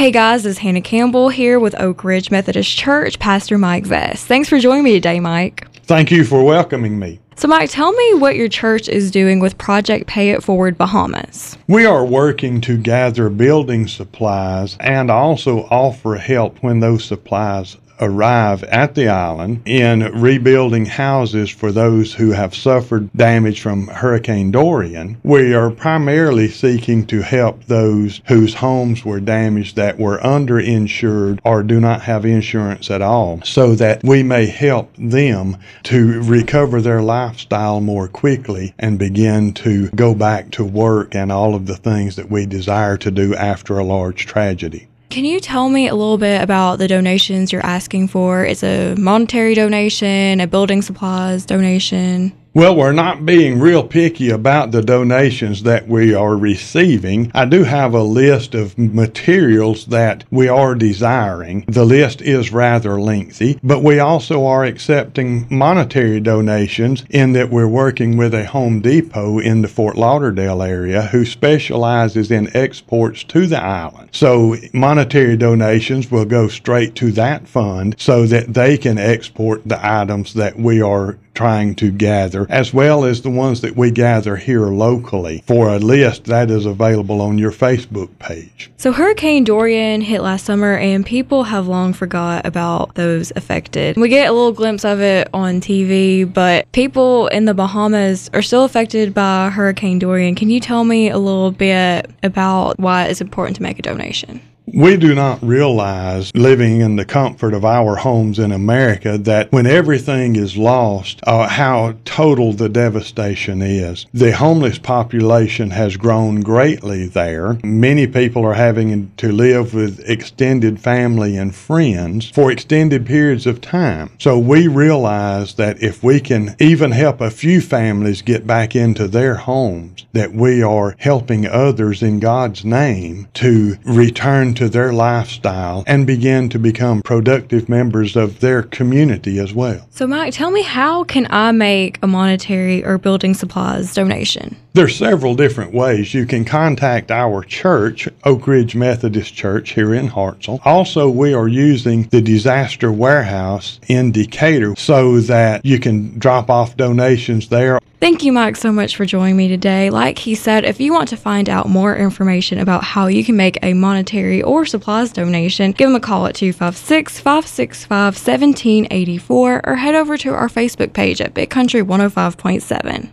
Hey guys, this is Hannah Campbell here with Oak Ridge Methodist Church, Pastor Mike Vest. Thanks for joining me today, Mike. Thank you for welcoming me. So, Mike, tell me what your church is doing with Project Pay It Forward Bahamas. We are working to gather building supplies and also offer help when those supplies arrive at the island in rebuilding houses for those who have suffered damage from Hurricane Dorian. We are primarily seeking to help those whose homes were damaged that were underinsured or do not have insurance at all so that we may help them to recover their lifestyle more quickly and begin to go back to work and all of the things that we desire to do after a large tragedy. Can you tell me a little bit about the donations you're asking for? It's a monetary donation, a building supplies donation. Well, we're not being real picky about the donations that we are receiving. I do have a list of materials that we are desiring. The list is rather lengthy, but we also are accepting monetary donations in that we're working with a Home Depot in the Fort Lauderdale area who specializes in exports to the island. So, monetary donations will go straight to that fund so that they can export the items that we are trying to gather, as well as the ones that we gather here locally for a list that is available on your Facebook page. So, Hurricane Dorian hit last summer, and people have long forgot about those affected. We get a little glimpse of it on TV, but people in the Bahamas are still affected by Hurricane Dorian. Can you tell me a little bit about why it's important to make a donation? We do not realize living in the comfort of our homes in America that when everything is lost, uh, how total the devastation is. The homeless population has grown greatly there. Many people are having to live with extended family and friends for extended periods of time. So we realize that if we can even help a few families get back into their homes, that we are helping others in God's name to return to their lifestyle and begin to become productive members of their community as well. So, Mike, tell me how can I make a monetary or building supplies donation? There's several different ways. You can contact our church, Oak Ridge Methodist Church here in Hartselle. Also, we are using the disaster warehouse in Decatur so that you can drop off donations there. Thank you, Mike, so much for joining me today. Like he said, if you want to find out more information about how you can make a monetary or supplies donation, give them a call at 256 565 1784 or head over to our Facebook page at Big Country 105.7.